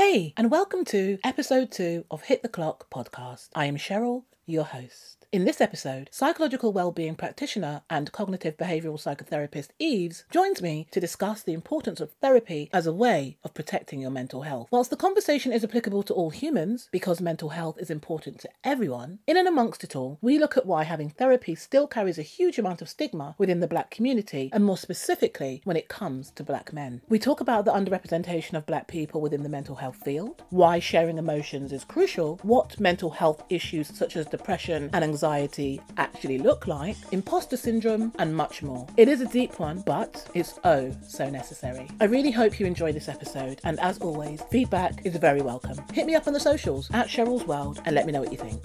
Hey, and welcome to episode two of Hit the Clock podcast. I am Cheryl, your host. In this episode, psychological well-being practitioner and cognitive behavioral psychotherapist Eves joins me to discuss the importance of therapy as a way of protecting your mental health. Whilst the conversation is applicable to all humans because mental health is important to everyone, in and amongst it all, we look at why having therapy still carries a huge amount of stigma within the black community and more specifically when it comes to black men. We talk about the underrepresentation of black people within the mental health field, why sharing emotions is crucial, what mental health issues such as depression and anxiety anxiety actually look like, imposter syndrome, and much more. It is a deep one, but it's oh so necessary. I really hope you enjoy this episode, and as always, feedback is very welcome. Hit me up on the socials at Cheryl's World and let me know what you think.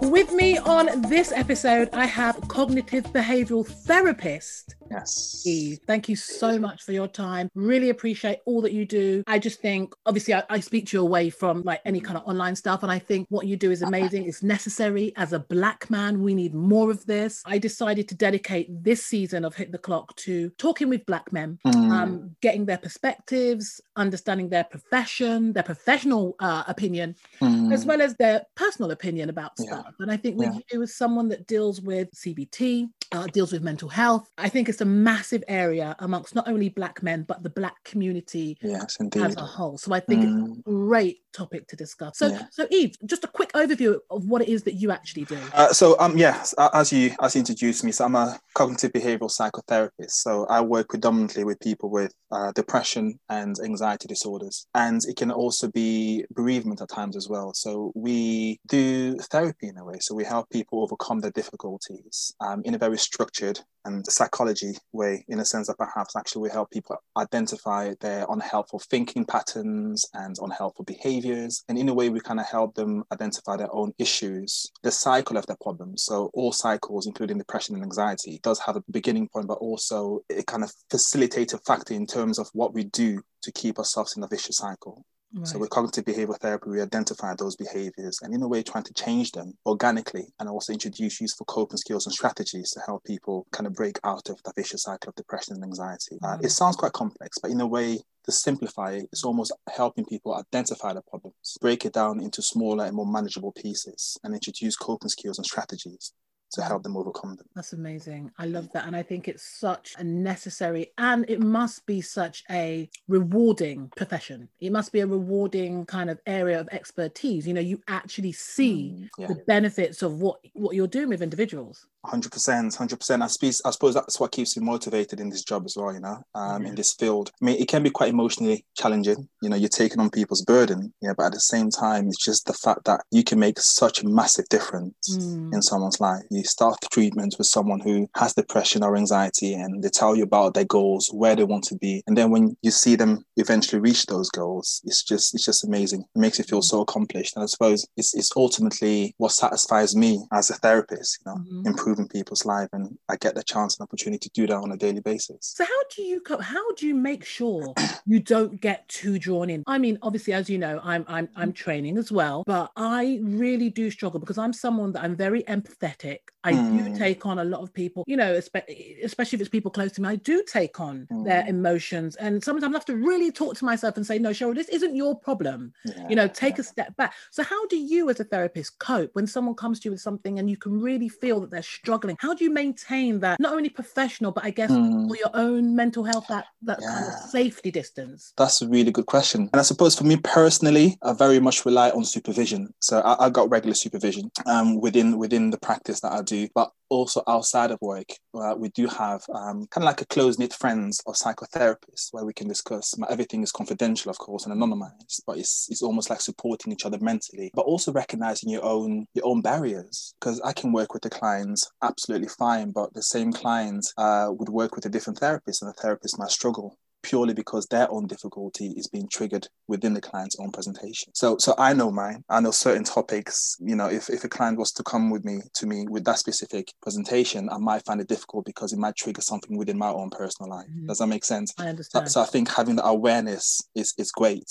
With me on this episode, I have cognitive behavioral therapist Yes. Thank you so much for your time. Really appreciate all that you do. I just think, obviously, I, I, speak to you away from like any kind of online stuff, and I think what you do is amazing. It's necessary. As a black man, we need more of this. I decided to dedicate this season of Hit the Clock to talking with black men, mm. um, getting their perspectives, understanding their profession, their professional uh, opinion, mm. as well as their personal opinion about stuff. And I think with yeah. you as someone that deals with CBT, uh, deals with mental health. I think it's a massive area amongst not only black men but the black community yes, indeed. as a whole. So I think mm. it's a great topic to discuss. So, yeah. so Eve, just a quick overview of what it is that you actually do. Uh, so, um, yes, as you as you introduced me, so I'm a cognitive behavioral psychotherapist. So I work predominantly with people with uh, depression and anxiety disorders, and it can also be bereavement at times as well. So we do therapy in a way. So we help people overcome their difficulties um, in a very structured and psychology way, in a sense that perhaps actually we help people identify their unhelpful thinking patterns and unhelpful behaviors. And in a way, we kind of help them identify their own issues, the cycle of their problems. So all cycles, including depression and anxiety, does have a beginning point, but also it kind of facilitates a factor in terms of what we do to keep ourselves in a vicious cycle. Right. So with cognitive behavioral therapy, we identify those behaviors and in a way trying to change them organically and also introduce useful coping skills and strategies to help people kind of break out of the vicious cycle of depression and anxiety. Uh, it sounds quite complex, but in a way, to simplify it, it's almost helping people identify the problems, break it down into smaller and more manageable pieces, and introduce coping skills and strategies to help them overcome them. That's amazing. I love that. And I think it's such a necessary and it must be such a rewarding profession. It must be a rewarding kind of area of expertise. You know, you actually see mm, yeah. the benefits of what, what you're doing with individuals. 100% 100% I suppose, I suppose that's what keeps me motivated in this job as well you know um, mm-hmm. in this field. I mean it can be quite emotionally challenging you know you're taking on people's burden yeah but at the same time it's just the fact that you can make such a massive difference mm. in someone's life. You start treatment with someone who has depression or anxiety and they tell you about their goals where they want to be. And then when you see them eventually reach those goals it's just it's just amazing. It makes you feel so accomplished. And i suppose it's, it's ultimately what satisfies me as a therapist you know mm-hmm. improve improving people's life and I get the chance and opportunity to do that on a daily basis. So how do you co- how do you make sure you don't get too drawn in? I mean, obviously, as you know, I'm I'm I'm training as well, but I really do struggle because I'm someone that I'm very empathetic. I mm. do take on a lot of people, you know, especially if it's people close to me, I do take on mm. their emotions. And sometimes I have to really talk to myself and say, no, Cheryl, this isn't your problem. Yeah. You know, take a step back. So how do you as a therapist cope when someone comes to you with something and you can really feel that they're struggling? How do you maintain that not only professional, but I guess mm. for your own mental health, that that yeah. kind of safety distance? That's a really good question. And I suppose for me personally, I very much rely on supervision. So I, I got regular supervision um, within within the practice that I do, but also outside of work, uh, we do have um, kind of like a close knit friends or psychotherapists where we can discuss. Everything is confidential, of course, and anonymized, but it's, it's almost like supporting each other mentally, but also recognizing your own your own barriers. Because I can work with the clients absolutely fine, but the same clients uh, would work with a different therapist, and the therapist might struggle purely because their own difficulty is being triggered within the client's own presentation. So so I know mine. I know certain topics, you know, if, if a client was to come with me to me with that specific presentation, I might find it difficult because it might trigger something within my own personal life. Mm-hmm. Does that make sense? I understand. So, so I think having the awareness is is great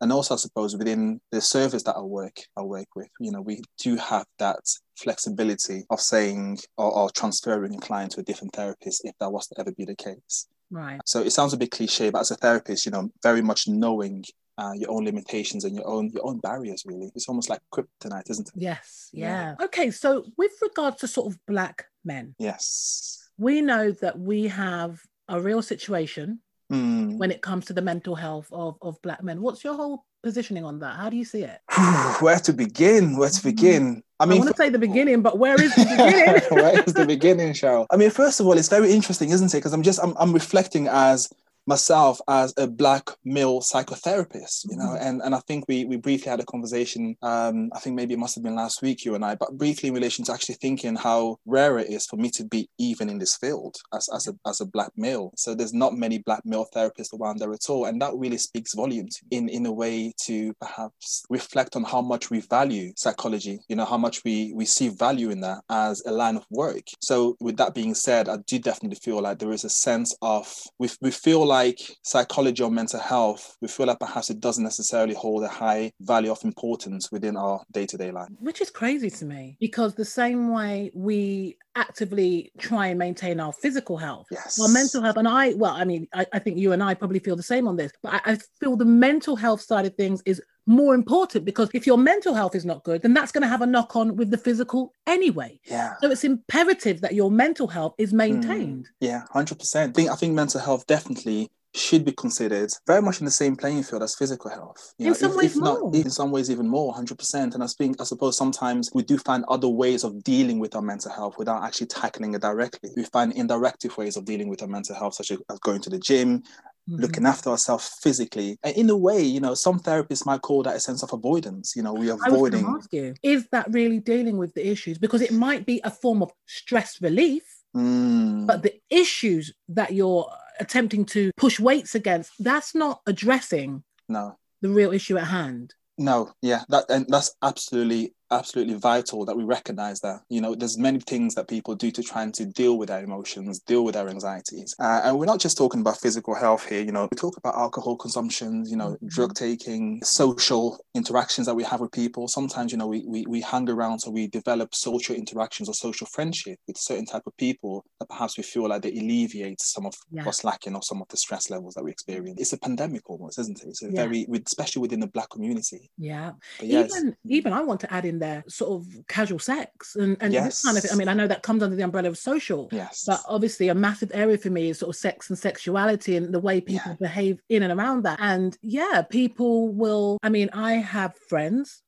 and also I suppose within the service that I work I work with, you know, we do have that flexibility of saying or, or transferring a client to a different therapist if that was to ever be the case. Right. So it sounds a bit cliche, but as a therapist, you know, very much knowing uh, your own limitations and your own your own barriers. Really, it's almost like kryptonite, isn't it? Yes. Yeah. yeah. Okay. So with regards to sort of black men, yes, we know that we have a real situation mm. when it comes to the mental health of of black men. What's your whole positioning on that? How do you see it? where to begin? Where to begin? I mean, I want to say the beginning, but where is the beginning? where is the beginning, Cheryl? I mean, first of all, it's very interesting, isn't it? Because I'm just I'm, I'm reflecting as myself as a black male psychotherapist, you know, mm-hmm. and, and I think we we briefly had a conversation, um, I think maybe it must have been last week, you and I, but briefly in relation to actually thinking how rare it is for me to be even in this field as, as a as a black male. So there's not many black male therapists around there at all. And that really speaks volumes in, in a way to perhaps reflect on how much we value psychology, you know, how much we we see value in that as a line of work. So with that being said, I do definitely feel like there is a sense of we, we feel like like psychology or mental health, we feel like perhaps it doesn't necessarily hold a high value of importance within our day to day life. Which is crazy to me because the same way we actively try and maintain our physical health, yes. our mental health, and I, well, I mean, I, I think you and I probably feel the same on this, but I, I feel the mental health side of things is more important because if your mental health is not good, then that's going to have a knock on with the physical anyway. Yeah. So it's imperative that your mental health is maintained. Mm, yeah, 100%. I think, I think mental health definitely should be considered very much in the same playing field as physical health. You in know, some if, ways if more. in some ways even more, 100%. And I think, I suppose sometimes we do find other ways of dealing with our mental health without actually tackling it directly. We find indirective ways of dealing with our mental health, such as going to the gym, Mm-hmm. looking after ourselves physically. And in a way, you know, some therapists might call that a sense of avoidance. You know, we are avoiding. I ask you, is that really dealing with the issues? Because it might be a form of stress relief, mm. but the issues that you're attempting to push weights against, that's not addressing no the real issue at hand. No, yeah, that and that's absolutely absolutely vital that we recognize that you know there's many things that people do to try and to deal with their emotions deal with their anxieties. Uh, and we're not just talking about physical health here you know we talk about alcohol consumption you know mm-hmm. drug taking social interactions that we have with people. Sometimes you know we, we we hang around so we develop social interactions or social friendship with certain type of people that perhaps we feel like they alleviate some of yeah. what's lacking or some of the stress levels that we experience. It's a pandemic almost isn't it? It's a yeah. very especially within the black community. Yeah, even even i want to add in in there sort of casual sex and, and yes. this kind of thing. I mean, I know that comes under the umbrella of social, yes. but obviously a massive area for me is sort of sex and sexuality and the way people yeah. behave in and around that. And yeah, people will, I mean, I have friends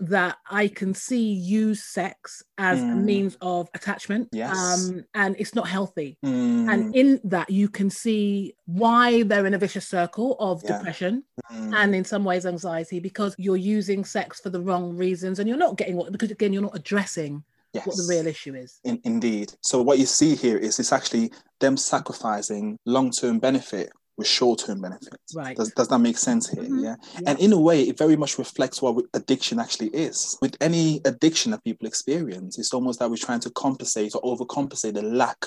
that I can see use sex as mm. a means of attachment. Yes. Um, and it's not healthy. Mm. And in that, you can see why they're in a vicious circle of yeah. depression mm. and in some ways anxiety because you're using sex for the wrong reasons and you're not getting what, because again, you're not addressing Yes. what the real issue is. In, indeed. So what you see here is it's actually them sacrificing long-term benefit with short-term benefits. Right. Does, does that make sense here? Mm-hmm. Yeah? yeah. And in a way, it very much reflects what addiction actually is. With any addiction that people experience, it's almost that we're trying to compensate or overcompensate the lack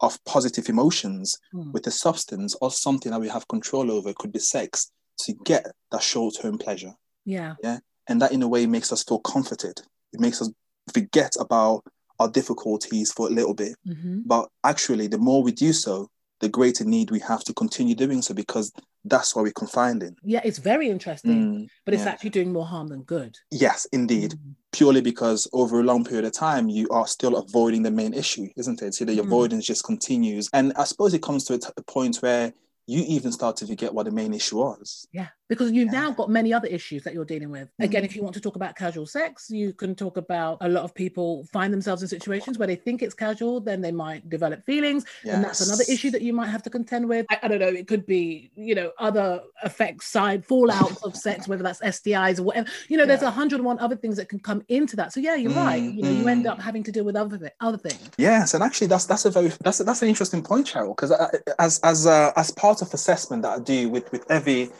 of positive emotions mm. with a substance or something that we have control over. It could be sex to get that short-term pleasure. Yeah. Yeah. And that in a way makes us feel comforted. It makes us forget about our difficulties for a little bit. Mm-hmm. But actually, the more we do so, the greater need we have to continue doing so because that's why we're confined in. Yeah, it's very interesting, mm, but it's yeah. actually doing more harm than good. Yes, indeed. Mm. Purely because over a long period of time, you are still avoiding the main issue, isn't it? So the mm. avoidance just continues. And I suppose it comes to a, t- a point where you even start to forget what the main issue was. Yeah, because you've yeah. now got many other issues that you're dealing with. Mm-hmm. Again, if you want to talk about casual sex, you can talk about a lot of people find themselves in situations where they think it's casual, then they might develop feelings, yes. and that's another issue that you might have to contend with. I, I, don't know, it could be, you know, other effects, side fallouts of sex, whether that's STIs or whatever. You know, yeah. there's a hundred and one other things that can come into that. So yeah, you're mm-hmm. right. You know, you end up having to deal with other other things. Yes, and actually, that's that's a very that's a, that's an interesting point, Cheryl, because uh, as as uh, as part of assessment that I do with with every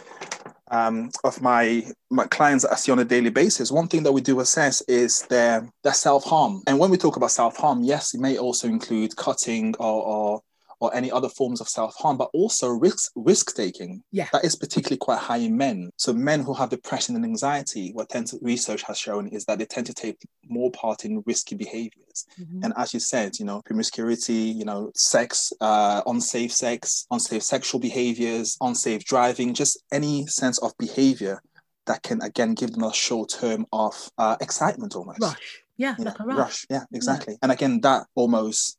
um, of my my clients that I see on a daily basis, one thing that we do assess is their their self harm. And when we talk about self harm, yes, it may also include cutting or, or or any other forms of self-harm, but also risk risk taking. Yeah. That is particularly quite high in men. So men who have depression and anxiety, what tends to, research has shown is that they tend to take more part in risky behaviors. Mhm. And as you said, you know, promiscuity, you know, sex, uh, unsafe sex, unsafe sexual behaviors, unsafe driving, just any sense of behavior that can again give them a short term of uh, excitement almost. Rush. Yeah, Yeah, like a rush. Yeah, exactly. And again, that almost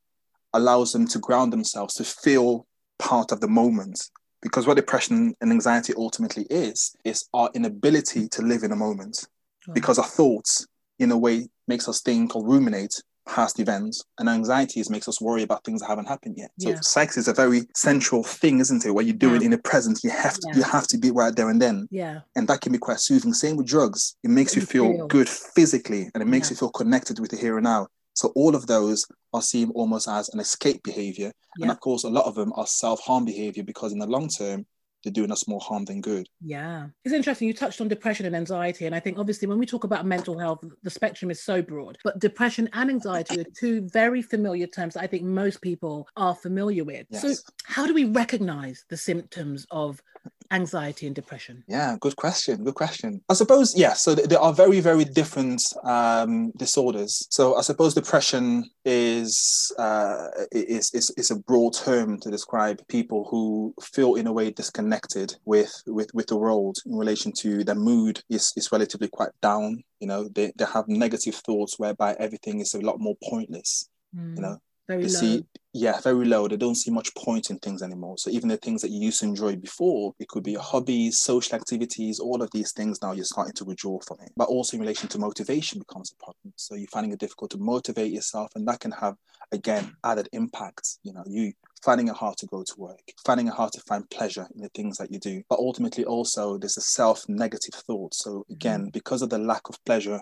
allows them to ground themselves to feel part of the moment. Because what depression and anxiety ultimately is, is our inability to live in a moment. Right. Because our thoughts, in a way, makes us think or ruminate past events, and anxieties makes us worry about things that haven't happened yet. So Yeah. sex is a very central thing, isn't it? Where you do it in the present, you have to Yeah. you have to be right there and then Yeah. and that can be quite soothing. Same with drugs. It makes you feel, feel. good physically and it makes Yeah. you feel connected with the here and now. So all of those are seen almost as an escape behavior. And of course, a lot of them are self-harm behavior because in the long term, they're doing us more harm than good. Yeah. It's interesting. You touched on depression and anxiety. And I think obviously when we talk about mental health, the spectrum is so broad. But depression and anxiety are two very familiar terms that I think most people are familiar with. So how do we recognize the symptoms of anxiety and depression? Yeah, good question. Good question. I suppose, yeah, so th- there are very, very different um, disorders. So I suppose depression is, uh, is, is, is a broad term to describe people who feel in a way disconnected with, with, with the world in relation to their mood is, is relatively quite down. You know, they, they have negative thoughts whereby everything is a lot more pointless. Mm, You know, very they low. see yeah very low. They don't see much point in things anymore. So even the things that you used to enjoy before it could be hobbies social activities all of these things now you're starting to withdraw from it. But also in relation to motivation becomes a problem. So you're finding it difficult to motivate yourself and that can have again added impacts. You know you finding it hard to go to work finding it hard to find pleasure in the things that you do. But ultimately also there's a self negative thought. So again mm. because of the lack of pleasure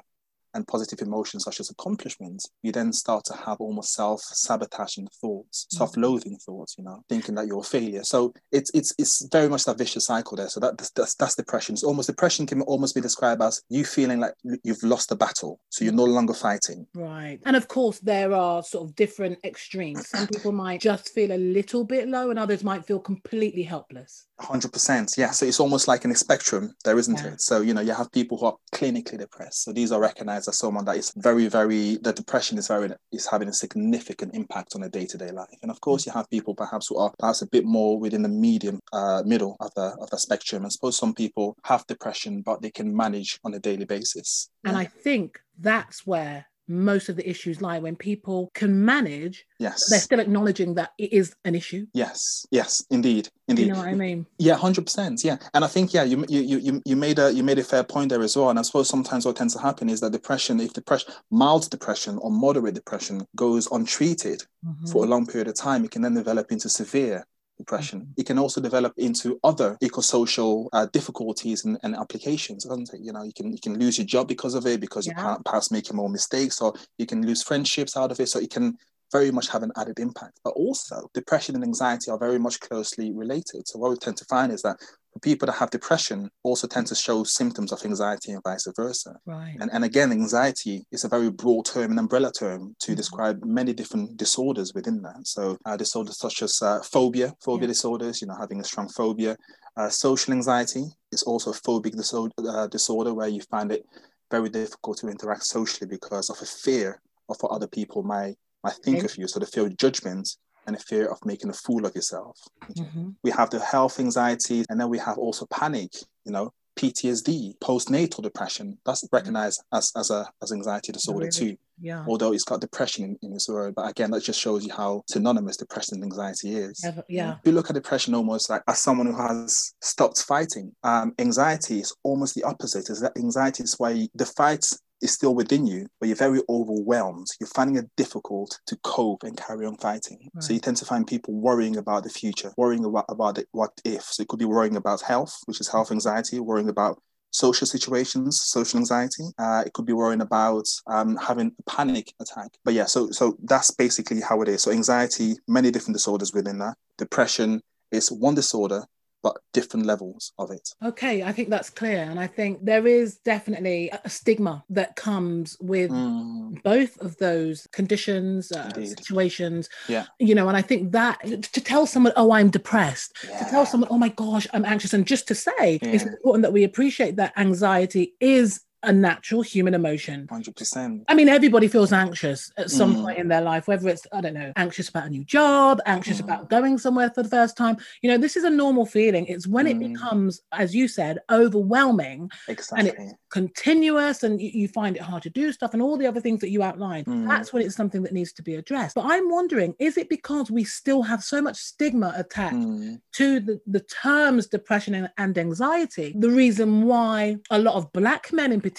and positive emotions such as accomplishments, you then start to have almost self-sabotaging thoughts, Mhm. self-loathing thoughts, you know, thinking that you're a failure. So it's it's it's very much that vicious cycle there. So that that's that's depression. It's almost depression can almost be described as you feeling like you've lost the battle, so you're no longer fighting. Right. And of course, there are sort of different extremes. Some people might just feel a little bit low, and others might feel completely helpless. Hundred percent, yeah. So it's almost like in a spectrum, there isn't Yeah. it? So you know, you have people who are clinically depressed. So these are recognized as someone that is very, very. The depression is very is having a significant impact on their day to day life. And of course, you have people perhaps who are perhaps a bit more within the medium, uh, middle of the of the spectrum. i suppose some people have depression, but they can manage on a daily basis. And I think that's where most of the issues lie when people can manage, yes, they're still acknowledging that it is an issue. yes, yes, indeed, indeed. you know what I mean? Yeah, hundred percent. Yeah, and I think yeah, you you you you made a you made a fair point there as well. And I suppose sometimes what tends to happen is that depression, if depression, mild depression or moderate depression goes untreated Mhm. for a long period of time, it can then develop into severe depression. It can also develop into other eco-social uh, difficulties and, and applications, doesn't it? You know, you can you can lose your job because of it, because you Yeah. can't perhaps making more mistakes, or you can lose friendships out of it. So it can very much have an added impact. But also, depression and anxiety are very much closely related. So what we tend to find is that people that have depression also tend to show symptoms of anxiety and vice versa. Right. And, and again, anxiety is a very broad term, an umbrella term to Mhm. describe many different disorders within that. So uh, disorders such as uh, phobia, phobia Yeah. disorders, you know, having a strong phobia. Uh, social anxiety is also a phobic diso- uh, disorder where you find it very difficult to interact socially because of a fear of what other people might, might think Okay. of you. So the fear of judgment and the fear of making a fool of yourself Mhm. we have the health anxiety, and then we have also panic, you know, PTSD, postnatal depression. That's recognized as, as a as anxiety disorder Mm-hmm. really? too, Yeah. although it's got depression in, in its word. But again, that just shows you how synonymous depression and anxiety is. Yeah, yeah. You look at depression almost like as someone who has stopped fighting, um, anxiety is almost the opposite. Is that anxiety is why the fight is still within you, but you're very overwhelmed. You're finding it difficult to cope and carry on fighting. So you tend to find people worrying about the future, worrying about, about the what if. So it could be worrying about health, which is health anxiety, worrying about social situations, social anxiety. Uh, it could be worrying about um, having a panic attack. But yeah, so so that's basically how it is. So anxiety, many different disorders within that. Depression is one disorder, but different levels of it. Okay, I think that's clear. And I think there is definitely a stigma that comes with Mm, both of those conditions, uh, situations. Yeah. You know, and I think that to tell someone, oh, I'm depressed, to tell someone, oh my gosh, I'm anxious, and just to say it's important that we appreciate that anxiety is a natural human emotion. 100%. I mean, everybody feels anxious at some Mm. point in their life, whether it's, I don't know, anxious about a new job, anxious Mm. about going somewhere for the first time. You know, this is a normal feeling. It's when it Mm. becomes, as you said, overwhelming, Exactly. continuous, and you, you find it hard to do stuff, and all the other things that you outlined. Mm. That's when it's something that needs to be addressed. But I'm wondering, is it because we still have so much stigma attached Mm, to the, the terms depression and, and anxiety, the reason why a lot of black men in particular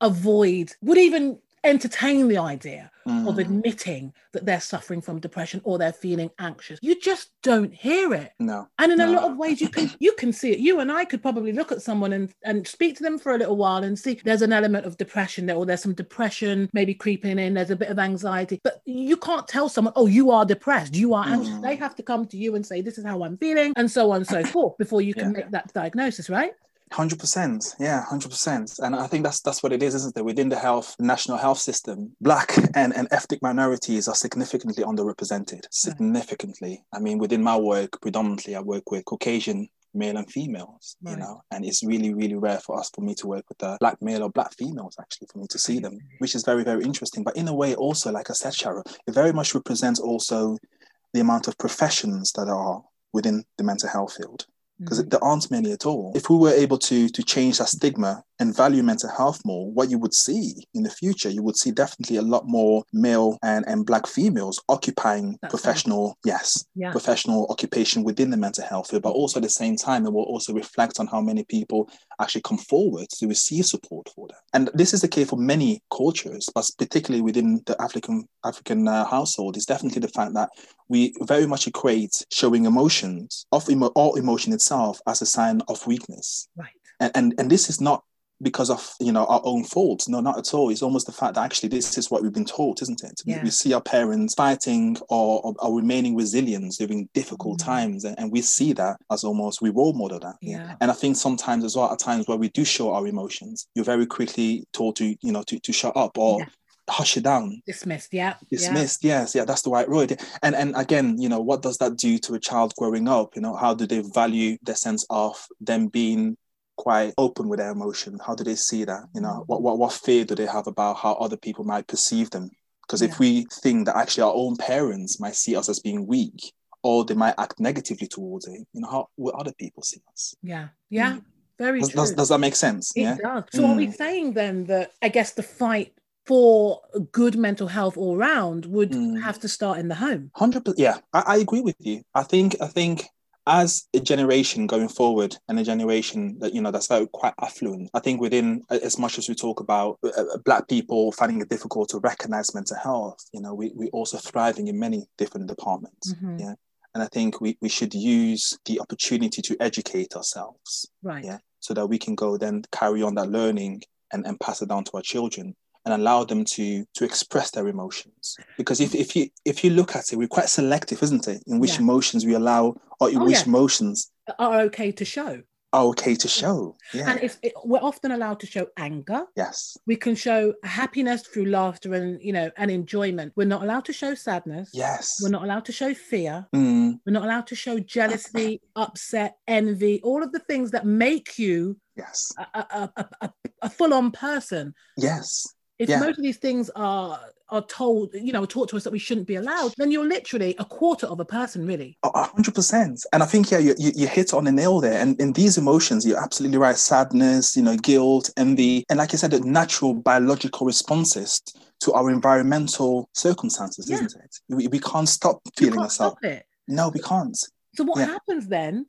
avoid, would even entertain the idea of mm. admitting that they're suffering from depression or they're feeling anxious. You just don't hear it. No. And in a lot of ways you can you can see it. You and I could probably look at someone and, and speak to them for a little while and see there's an element of depression there, or there's some depression maybe creeping in, there's a bit of anxiety. But you can't tell someone, oh, you are depressed, you are anxious. Mm. They have to come to you and say, This is how I'm feeling, and so on and so forth, before you can Yeah. make that diagnosis, right? Hundred percent, yeah, hundred percent, and I think that's that's what it is, isn't it? Within the health, national health system, black and, and ethnic minorities are significantly underrepresented. Significantly, I mean, within my work, predominantly, I work with Caucasian male and females, Right. you know, and it's really, really rare for us for me to work with uh, black male or black females actually for me to see them, which is very, very interesting. But in a way, also, like I said, Cheryl, it very much represents also the amount of professions that are within the mental health field because Mhm. there aren't many at all. If we were able to to change that stigma and value mental health more, what you would see in the future, you would see definitely a lot more male and, and black females occupying That's professional, yes, Yeah. professional occupation within the mental health field, but also at the same time, it will also reflect on how many people actually come forward to receive support for that. And this is the case for many cultures, but particularly within the African African uh, household, is definitely the fact that we very much equate showing emotions of emo- all emotion itself as a sign of weakness. Right. And, and and this is not because of you know our own faults No, not at all. It's almost the fact that actually this is what we've been taught, isn't it? We- Yeah. We, see our parents fighting or, or, or remaining resilient during difficult Mhm. times, and, and we see that as almost we role model that. Yeah. And I think sometimes as well, at times where we do show our emotions, you're very quickly told to you know to, to shut up or Yeah. hush it down Dismissed. Yeah. Yeah. dismissed yes yeah that's the right word and and again you know what does that do to a child growing up you know how do they value their sense of them being quite open with their emotion how do they see that you know what what, what fear do they have about how other people might perceive them because Yeah. if we think that actually our own parents might see us as being weak or they might act negatively towards it you know how will other people see us Yeah. Yeah. Very does, does, does that make sense It yeah does. So are we Mm. saying then that I guess the fight for good mental health all round would Mm. have to start in the home? Hundred percent. Yeah, I, I agree with you. I think I think as a generation going forward and a generation that you know that's very quite affluent. I think within as much as we talk about uh, uh, black people finding it difficult to recognize mental health, you know, we we also thriving in many different departments. Mhm. Yeah. And I think we, we should use the opportunity to educate ourselves Right. Yeah. so that we can go then carry on that learning and, and pass it down to our children and allow them to to express their emotions because if, if you if you look at it we're quite selective isn't it in which Yeah. emotions we allow or in Oh, which yeah. emotions Are okay to show. are okay to show yeah And if it, we're often allowed to show anger, yes we can show happiness through laughter and you know and enjoyment. We're not allowed to show sadness. yes We're not allowed to show fear. Mm, We're not allowed to show jealousy, upset, envy, all of the things that make you yes a, a, a, a, a full-on person. yes If Yeah. most of these things are are told, you know, taught to us that we shouldn't be allowed, then you're literally a quarter of a person, really. A a hundred percent. And I think yeah, you, you, you hit on the nail there. And in these emotions, you're absolutely right. Sadness, you know, guilt, envy, and like you said, the natural biological responses to our environmental circumstances, Yeah. isn't it? We, we can't stop feeling can't ourselves. stop. No, we can't. So what Yeah. happens then?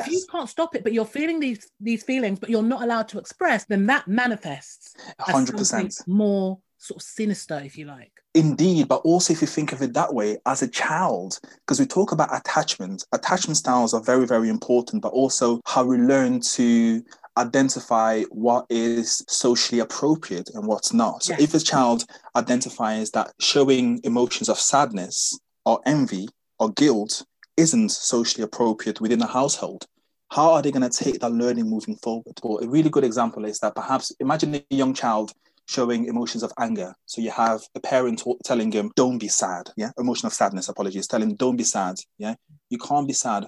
If you can't stop it, but you're feeling these these feelings, but you're not allowed to express, then that manifests Hundred percent more sort of sinister, if you like. Indeed, but also if you think of it that way, as a child, because we talk about attachment, attachment styles are very, very important, but also how we learn to identify what is socially appropriate and what's not. So Yes. if a child identifies that showing emotions of sadness or envy or guilt isn't socially appropriate within a household, how are they going to take that learning moving forward? Or a really good example is that perhaps imagine a young child showing emotions of anger. So you have a parent telling him, don't be sad. Yeah. Emotion of sadness, apologies. Telling him, don't be sad. Yeah. You can't be sad.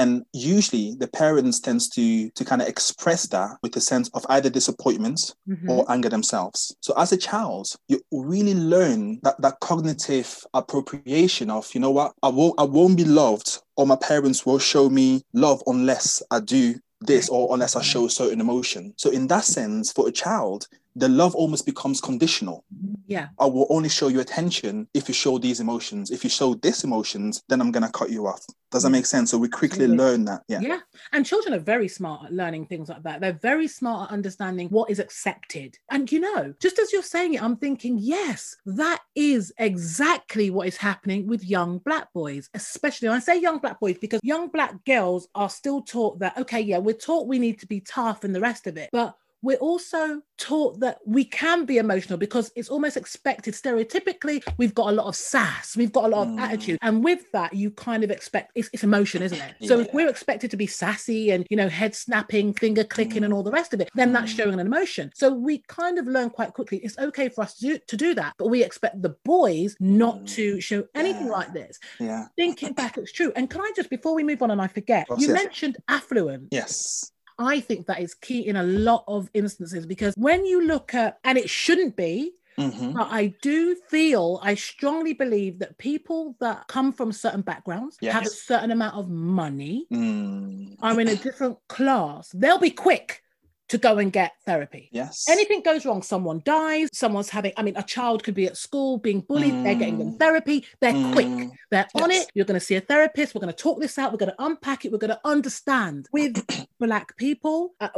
And usually the parents tends to to kind of express that with a sense of either disappointment mm-hmm. or anger themselves. So as a child, you really learn that, that cognitive appropriation of, you know what, I won't I won't be loved or my parents will show me love unless I do this or unless I show a certain emotion. So in that sense, for a child, the love almost becomes conditional. Yeah. I will only show you attention if you show these emotions. If you show this emotions, then I'm gonna cut you off. Does that mm. make sense? So we quickly Absolutely. learn that. Yeah. Yeah. And children are very smart at learning things like that. They're very smart at understanding what is accepted. And you know, just as you're saying it, I'm thinking, yes, that is exactly what is happening with young black boys, especially when I say young black boys, because young black girls are still taught that, okay, yeah, we're taught we need to be tough and the rest of it. But we're also taught that we can be emotional because it's almost expected stereotypically we've got a lot of sass we've got a lot of mm. attitude and with that you kind of expect it's, it's emotion isn't it yeah. so if we're expected to be sassy and you know head snapping finger clicking mm. and all the rest of it then that's mm. showing an emotion so we kind of learn quite quickly it's okay for us to do, to do that but we expect the boys not mm. to show anything yeah. like this yeah thinking back it's true and can i just before we move on and i forget you yes. mentioned affluent yes I think that is key in a lot of instances because when you look at, and it shouldn't be, Mm-hmm. But I do feel, I strongly believe that people that come from certain backgrounds, yes. have a certain amount of money, mm. are in a different class. They'll be quick to go and get therapy. Yes. Anything goes wrong, someone dies, someone's having, I mean, a child could be at school being bullied, mm. they're getting them mm. therapy, they're mm. quick, they're yes. on it. You're going to see a therapist, we're going to talk this out, we're going to unpack it, we're going to understand. With Black people, uh,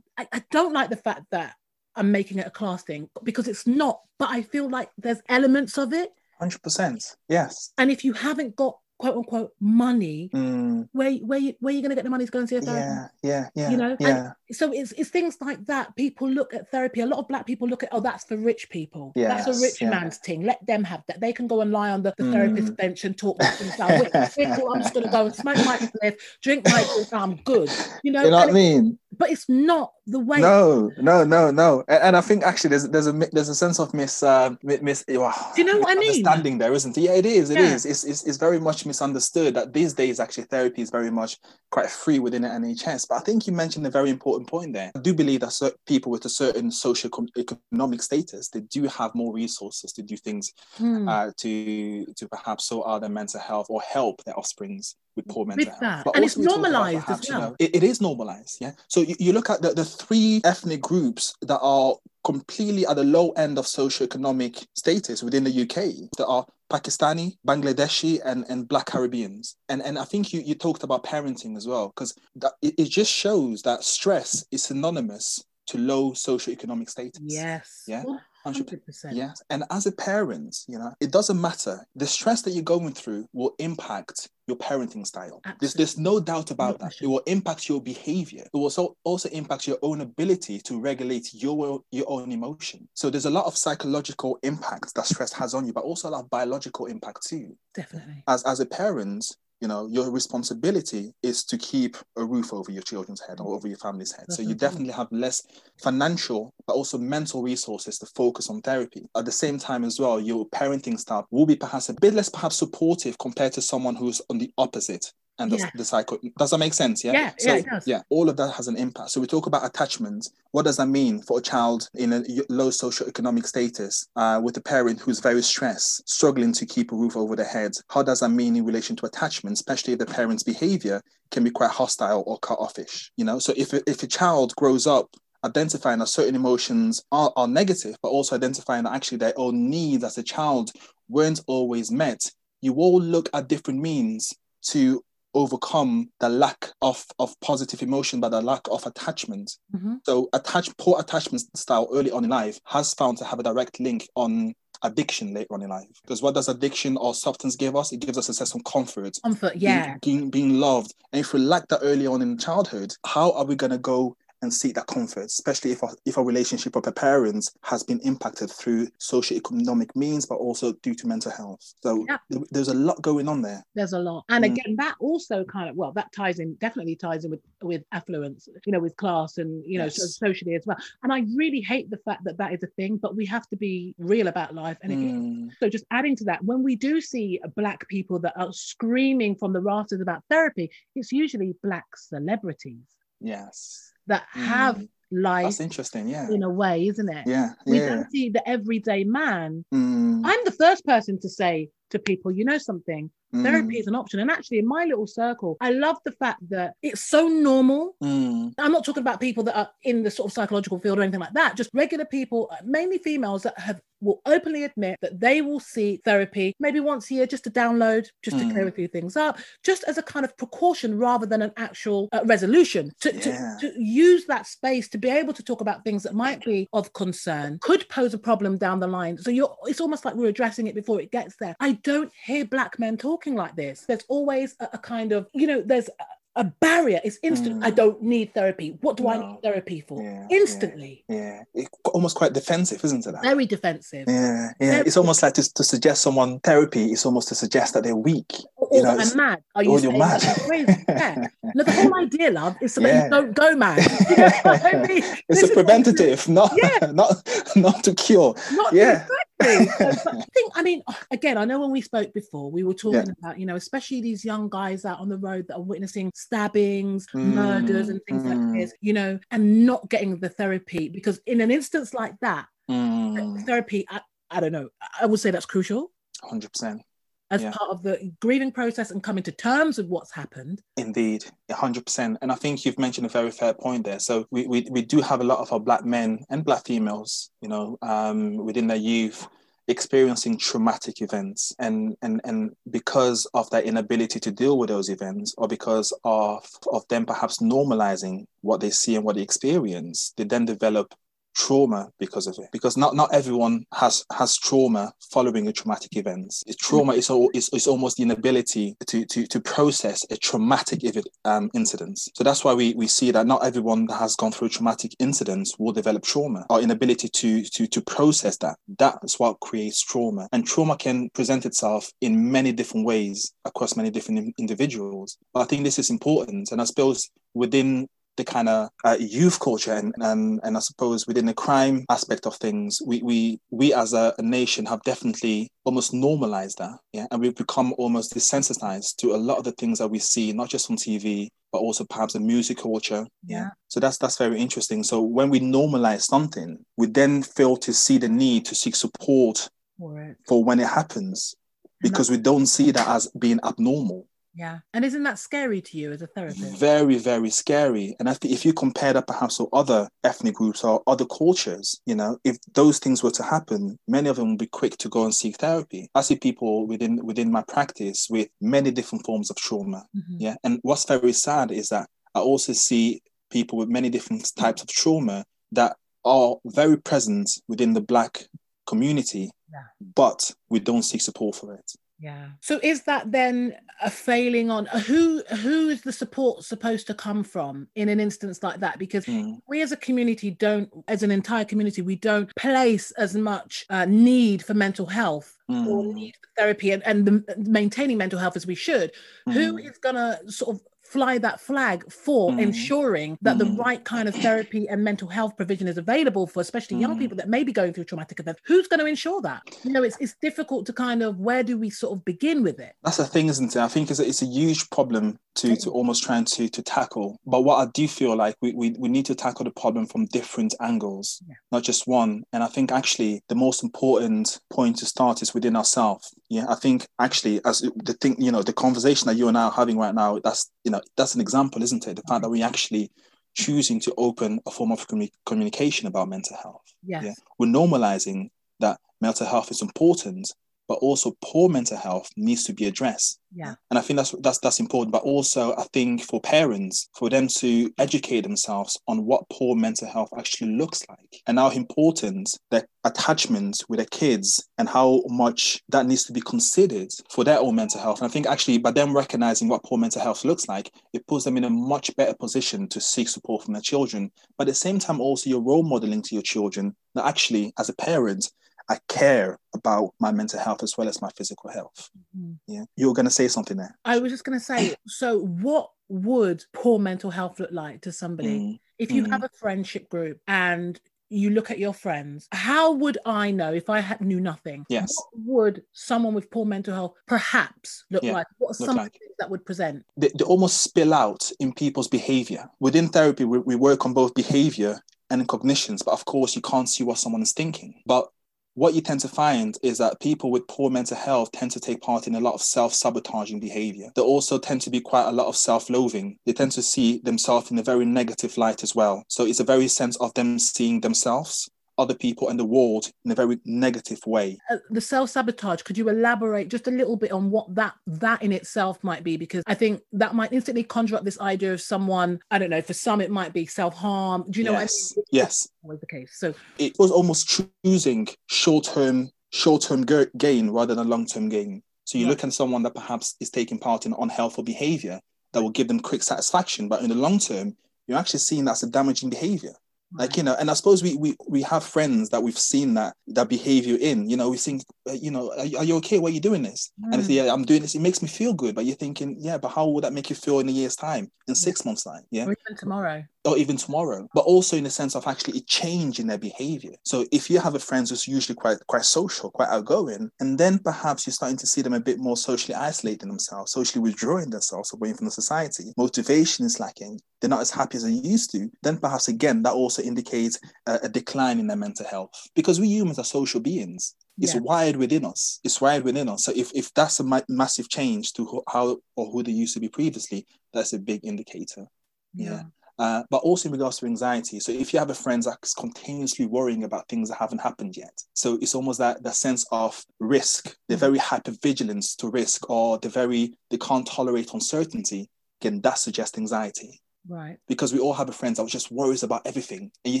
I, I don't like the fact that I'm making it a class thing because it's not, but I feel like there's elements of it. 100%. Yes. And if you haven't got quote unquote money, mm. where where you, where you going to get the money to go and see a therapist? Yeah, yeah, yeah. You know, yeah. And so it's it's things like that. People look at therapy. A lot of black people look at oh, that's for rich people. Yes, that's a rich yeah. man's thing. Let them have that. They can go and lie on the, the mm. therapist bench and talk to themselves. I'm just going to go and smoke my spliff, drink my drink, I'm good. You know, you know what I mean? But it's not the way. No, no, no, no. And, and I think actually there's there's a there's a sense of miss uh, miss. Do you know what I mean? Understanding there, isn't it? Yeah, it is. It yeah. is. It's, it's it's very much misunderstood that these days actually therapy is very much quite free within the NHS. But I think you mentioned a very important point there. I do believe that certain people with a certain social economic status they do have more resources to do things hmm. uh, to to perhaps sort out their mental health or help their offsprings with poor mental with health. But and it's normalized perhaps, as well. You know, it, it is normalized. Yeah. So you, you look at the, the three ethnic groups that are completely at the low end of socioeconomic status within the UK that are Pakistani, Bangladeshi, and, and Black Caribbeans. And and I think you, you talked about parenting as well, because it, it just shows that stress is synonymous to low socioeconomic status. Yes. Yeah. 100%. Yes. And as a parent, you know, it doesn't matter. The stress that you're going through will impact your parenting style. There's, there's no doubt about no that. It will impact your behavior. It will also, also impact your own ability to regulate your, your own emotion. So there's a lot of psychological impact that stress has on you, but also a lot of biological impact too. Definitely. As, as a parent, you know your responsibility is to keep a roof over your children's head or over your family's head. So you definitely. have less financial but also mental resources to focus on therapy. At the same time as well your parenting staff will be perhaps a bit less perhaps supportive compared to someone who's on the opposite and the, yeah. the cycle. Does that make sense? Yeah. Yeah. So, yeah, yeah, all of that has an impact. So we talk about attachment. What does that mean for a child in a low socioeconomic status uh, with a parent who's very stressed, struggling to keep a roof over their head? How does that mean in relation to attachment, especially if the parent's behavior can be quite hostile or cut offish? You know, so if if a child grows up identifying that certain emotions are, are negative, but also identifying that actually their own needs as a child weren't always met, you all look at different means to overcome the lack of, of positive emotion by the lack of attachment. Mm-hmm. So attach poor attachment style early on in life has found to have a direct link on addiction later on in life. Because what does addiction or substance give us? It gives us a sense of comfort. Comfort, yeah. Being, being, being loved. And if we lack that early on in childhood, how are we gonna go and seek that comfort, especially if a, if a relationship of a parents has been impacted through socio-economic means, but also due to mental health. So Yeah. th- there's a lot going on there. there's a lot and Mm. again that also kind of well that ties in definitely ties in with with affluence you know with class and you know so Yes. socially as well and i really hate the fact that that is a thing but we have to be real about life and. Mm, so just adding to that when we do see black people that are screaming from the rafters about therapy it's usually black celebrities yes, that have Mm. life that's interesting. Yeah, in a way isn't it yeah, we yeah. don't see the everyday man Mm, i'm the first person to say to people you know something mm, therapy is an option. And actually, in my little circle, I love the fact that it's so normal. mm, I'm not talking about people that are in the sort of psychological field or anything like that, just regular people, uh, mainly females that have will openly admit that they will see therapy maybe once a year just to download, just to clear Mm. a few things up, just as a kind of precaution rather than an actual uh, resolution. To, Yeah. to, to use that space to be able to talk about things that might be of concern, could pose a problem down the line. So you're it's almost like we're addressing it before it gets there. I don't hear black men talking like this. There's always a, a kind of, you know, there's a, a barrier. It's instant. Mm. I don't need therapy. What do I need therapy for? Yeah, Instantly. yeah, it's almost quite defensive, isn't it? that? Very defensive. Yeah, yeah. Very- It's almost like to, to suggest someone therapy is almost to suggest that they're weak. Or, You know, I'm mad. Are you you're mad. Yeah. No, the whole idea, love, is so that Yeah. you don't go mad. You know I mean? It's This a is what we do. preventative, not Yeah. not not to cure. Not Yeah. exactly. But I think, I mean, again, I know when we spoke before, we were talking about, you know, especially these young guys out on the road that are witnessing stabbings, Mm, murders, and things mm. like this, you know, and not getting the therapy because in an instance like that, Mm, therapy, I, I don't know, I would say that's crucial. Hundred percent, as Yeah. part of the grieving process and coming to terms with what's happened. indeed, hundred percent. And I think you've mentioned a very fair point there. So we, we we do have a lot of our black men and black females, you know, um, within their youth experiencing traumatic events and and and because of their inability to deal with those events or because of of them perhaps normalizing what they see and what they experience they then develop trauma because of it. Because not not everyone has has trauma following a traumatic event. Trauma is, is, is almost the inability to to, to process a traumatic ev- um, incident. So that's why we, we see that not everyone that has gone through traumatic incidents will develop trauma. Or inability to to to process that that's what creates trauma. And trauma can present itself in many different ways across many different in- individuals. But i think this is important and i suppose within the kind of uh, youth culture and, and and I suppose within the crime aspect of things, we we we as a, a nation have definitely almost normalized that, yeah, and we've become almost desensitized to a lot of the things that we see, not just on TV, but also perhaps the music culture, Yeah. So that's that's very interesting. So when we normalize something, we then fail to see the need to seek support For for when it happens, because we don't see that as being abnormal Yeah. And isn't that scary to you as a therapist? very very scary and i think if you compare that perhaps to other ethnic groups or other cultures you know if those things were to happen many of them would be quick to go and seek therapy i see people within within my practice with many different forms of trauma Mhm. yeah and what's very sad is that i also see people with many different types of trauma that are very present within the black community Yeah. but we don't seek support for it Yeah. So is that then a failing on who who is the support supposed to come from in an instance like that? Because Mm, we as a community don't, as an entire community, we don't place as much uh, need for mental health or mm, need for therapy and, and the, maintaining mental health as we should. Who mm, is gonna sort of fly that flag for Mm. ensuring that the Mm. right kind of therapy and mental health provision is available for especially young Mm. people that may be going through traumatic events who's going to ensure that you know it's, it's difficult to kind of where do we sort of begin with it That's the thing, isn't it? I think it's a, it's a huge problem to, to almost trying to, to tackle. But what I do feel like we, we, we need to tackle the problem from different angles, Yeah. not just one. And I think actually the most important point to start is within ourselves. Yeah, I think actually as the thing, you know, the conversation that you and I are having right now, that's you know, that's an example, isn't it? The fact that we actually choosing to open a form of commu- communication about mental health yes Yeah. we're normalizing that mental health is important but also poor mental health needs to be addressed. Yeah. And I think that's that's that's important. But also I think for parents, for them to educate themselves on what poor mental health actually looks like and how important their attachment with their kids and how much that needs to be considered for their own mental health. And I think actually by them recognizing what poor mental health looks like, it puts them in a much better position to seek support from their children. But at the same time, also you're role modeling to your children that actually, as a parent, I care about my mental health as well as my physical health. Mm-hmm. Yeah. You were going to say something there. I was just going to say, so what would poor mental health look like to somebody? Mm. If you mm. have a friendship group and you look at your friends, how would I know if I had, knew nothing? Yes. What would someone with poor mental health perhaps look yeah, like? What are some like. Things that would present? They, they, almost spill out in people's behavior. Within therapy, we, we work on both behavior and cognitions, but of course, you can't see what someone is thinking. But what you tend to find is that people with poor mental health tend to take part in a lot of self-sabotaging behavior. They also tend to be quite a lot of self-loathing. They tend to see themselves in a very negative light as well. So it's a very sense of them seeing themselves other people and the world in a very negative way. Uh, the self sabotage. Could you elaborate just a little bit on what that that in itself might be? Because I think that might instantly conjure up this idea of someone. I don't know. For some, it might be self harm. Do you know yes. what I mean? Yes. Always the case. So it was almost choosing short term short term gain rather than long term gain. So you right. look at someone that perhaps is taking part in unhealthy behavior that will give them quick satisfaction, but in the long term, you're actually seeing that's a damaging behavior like you know and i suppose we we we have friends that we've seen that that behavior in you know we think uh, you know are, are, you okay? Why are you doing this? Mm. and if mm. yeah i'm doing this it makes me feel good but you're thinking yeah but how will that make you feel in a year's time in six months time? Yeah. Or even tomorrow or even tomorrow but also in the sense of actually a change in their behavior so if you have a friend who's usually quite quite social quite outgoing and then perhaps you're starting to see them a bit more socially isolating themselves socially withdrawing themselves away from the society motivation is lacking they're not as happy as they used to, then perhaps again that also indicates a, a decline in their mental health. Because we humans are social beings. It's yeah. wired within us. It's wired within us. So if, if that's a ma- massive change to how or who they used to be previously, that's a big indicator. Yeah. yeah. Uh, but also in regards to anxiety. So if you have a friend that's continuously worrying about things that haven't happened yet, so it's almost that that sense of risk. They're very hyper vigilant to risk, or they're very they can't tolerate uncertainty. Again, that suggests anxiety. Right. Because we all have a friend that just worries about everything. And you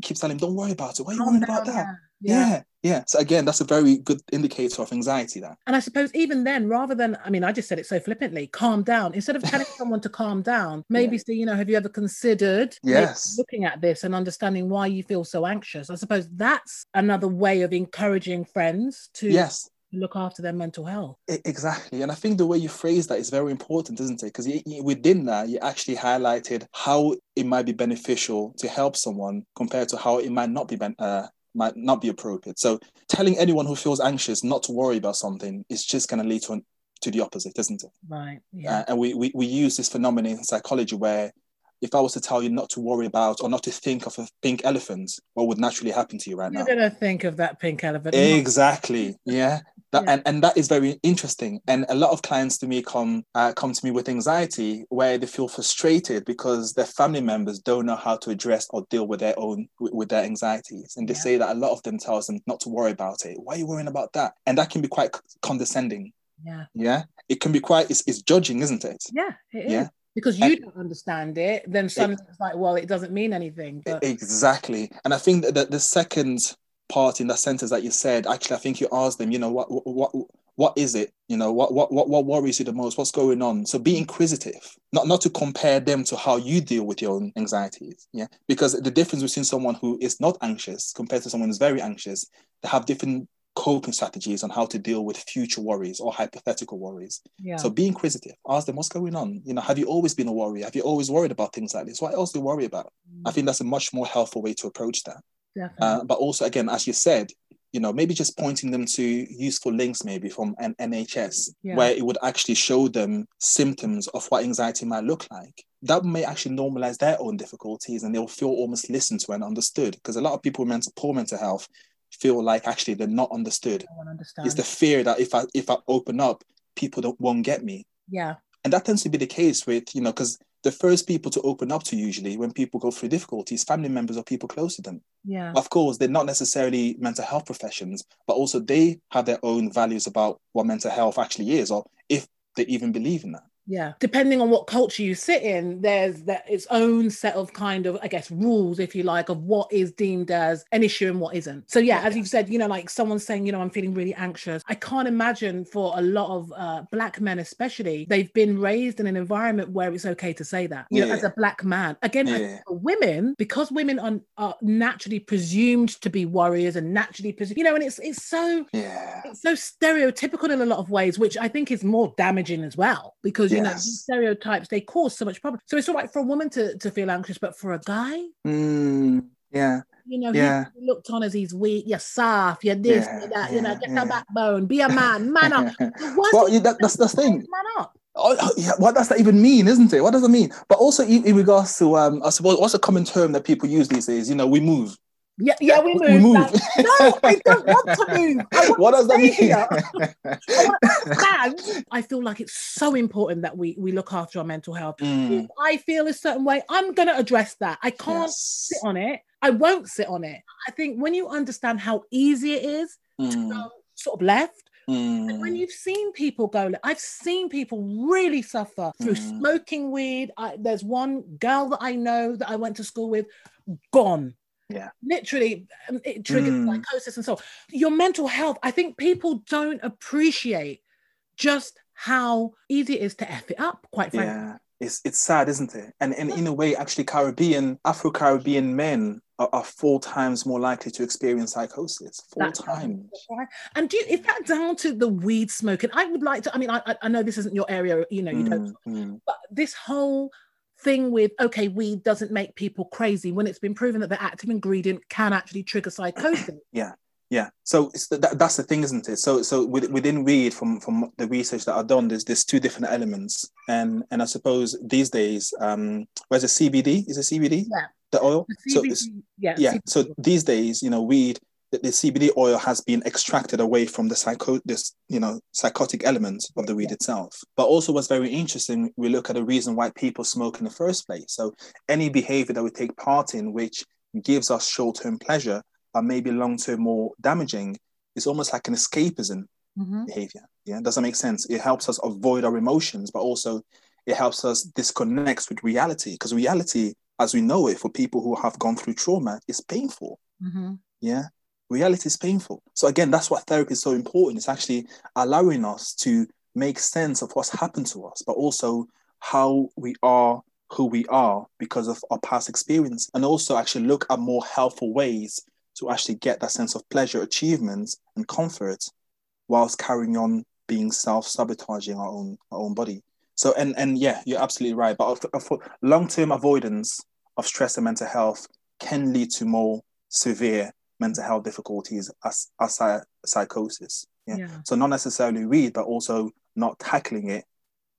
keep telling him, don't worry about it. Why are you oh, worrying about that? Yeah. yeah. yeah. So again, that's a very good indicator of anxiety there. And I suppose even then, rather than, I mean, I just said it so flippantly, calm down. Instead of telling someone to calm down, maybe yeah. say, you know, have you ever considered yes. looking at this and understanding why you feel so anxious? I suppose that's another way of encouraging friends to yes look after their mental health. Exactly. And I think the way you phrase that is very important, isn't it? Because within that, you actually highlighted how it might be beneficial to help someone compared to how it might not be ben- uh, might not be appropriate. So telling anyone who feels anxious not to worry about something is just going to lead to an, to the opposite, isn't it? Right. Yeah. Uh, and we, we we use this phenomenon in psychology where if I was to tell you not to worry about or not to think of a pink elephant, what would naturally happen to you right You're now? You're gonna think of that pink elephant. Exactly. Yeah. That, yeah. and, and that is very interesting. And a lot of clients to me come uh, come to me with anxiety where they feel frustrated because their family members don't know how to address or deal with their own with, their anxieties. And they yeah. say that a lot of them tells them not to worry about it. Why are you worrying about that? And that can be quite condescending. Yeah. Yeah. It can be quite it's, it's judging, isn't it? Yeah, it yeah. Is because you don't understand it, then it's like, well, it doesn't mean anything. But... Exactly. And I think that the second part in that sentence that you said, actually, I think you asked them, you know, what what what is it? You know, what what what what worries you the most? What's going on? So be inquisitive, not not to compare them to how you deal with your own anxieties. Yeah, because the difference between someone who is not anxious compared to someone who's very anxious, they have different coping strategies on how to deal with future worries or hypothetical worries. Yeah. So be inquisitive. Ask them what's going on. You know, have you always been a worrier? Have you always worried about things like this? What else do you worry about? Mm. I think that's a much more helpful way to approach that. Uh, but also, again, as you said, you know, maybe just pointing them to useful links, maybe from an NHS, yeah. where it would actually show them symptoms of what anxiety might look like. That may actually normalize their own difficulties, and they'll feel almost listened to and understood. Because a lot of people with mental, poor mental health feel like actually they're not understood. It's the fear that if I if I open up, people don't won't get me. Yeah. And that tends to be the case with, you know, because the first people to open up to usually when people go through difficulties, family members or people close to them. Yeah. Of course, they're not necessarily mental health professions, but also they have their own values about what mental health actually is, or if they even believe in that. Yeah. Depending on what culture you sit in, there's that its own set of kind of, I guess, rules, if you like, of what is deemed as an issue and what isn't. So yeah, as you've said, you know, like someone saying, you know, I'm feeling really anxious. I can't imagine for a lot of uh, black men, especially, they've been raised in an environment where it's okay to say that. You know, as a black man. Again, Yeah. for women, because women are, are naturally presumed to be warriors and naturally presumed, you know, and it's it's so Yeah. it's so stereotypical in a lot of ways, which I think is more damaging as well, because you know these stereotypes they cause so much problem. So it's all right for a woman to, to feel anxious, but for a guy, Mm, yeah. you know, Yeah. he's looked on as he's weak, you're soft, you're this, Yeah, you're that, you know, get yeah. a backbone, be a man, man up. Well, you, that, that's that's the thing. Man up. Oh, oh, yeah, what does that even mean, isn't it? What does it mean? But also in, in regards to, um, I suppose, what's a common term that people use these days? You know, we move. Yeah, yeah, we We move. Like, no, I don't want to move. I want what does that mean? here. I to. I feel like it's so important that we we look after our mental health. Mm, If I feel a certain way, I'm going to address that. I can't yes. sit on it. I won't sit on it. I think when you understand how easy it is to Mm, go sort of left, and when mm, you've seen people go, I've seen people really suffer through Mm. smoking weed. I, there's one girl that I know that I went to school with, gone. Yeah. Literally, um, it triggers Mm. psychosis and so on. Your mental health, I think people don't appreciate just how easy it is to F it up, quite frankly. yeah. It's, it's sad, isn't it? And, and in a way, actually, Caribbean, Afro Caribbean men are, are four times more likely to experience psychosis. Four That's times. Right. And do you, is that down to the weed smoking? I would like to. I mean, I, I- know this isn't your area. You know, you don't. Mm, mm. But this whole thing with okay, weed doesn't make people crazy when it's been proven that the active ingredient can actually trigger psychosis. Yeah, yeah so it's that, that's the thing, isn't it? So so with, within weed, from from the research that I've done, there's there's two different elements, and and I suppose these days, um, where's the CBD? Is it CBD? Yeah. The oil. The So CBD it's- yeah, yeah. CBD. So these days, you know, weed, the, the CBD oil has been extracted away from the psycho, this you know, psychotic element of the weed itself. But also, what's very interesting, we look at the reason why people smoke in the first place. So any behavior that we take part in, which gives us short-term pleasure, but maybe long-term more damaging, is almost like an escapism Mhm. behavior. Yeah, does that make sense? It helps us avoid our emotions, but also it helps us disconnect with reality because reality, as we know it, for people who have gone through trauma, is painful. Mhm. Yeah, reality is painful. So again, that's what therapy is so important. It's actually allowing us to make sense of what's happened to us, but also how we are who we are because of our past experience, and also actually look at more helpful ways to actually get that sense of pleasure, achievements, and comfort, whilst carrying on being self-sabotaging our own our own body. So and and yeah, you're absolutely right. But long-term avoidance of stress and mental health can lead to more severe mental health difficulties as, as psy- psychosis. Yeah? Yeah. So not necessarily weed, but also not tackling it,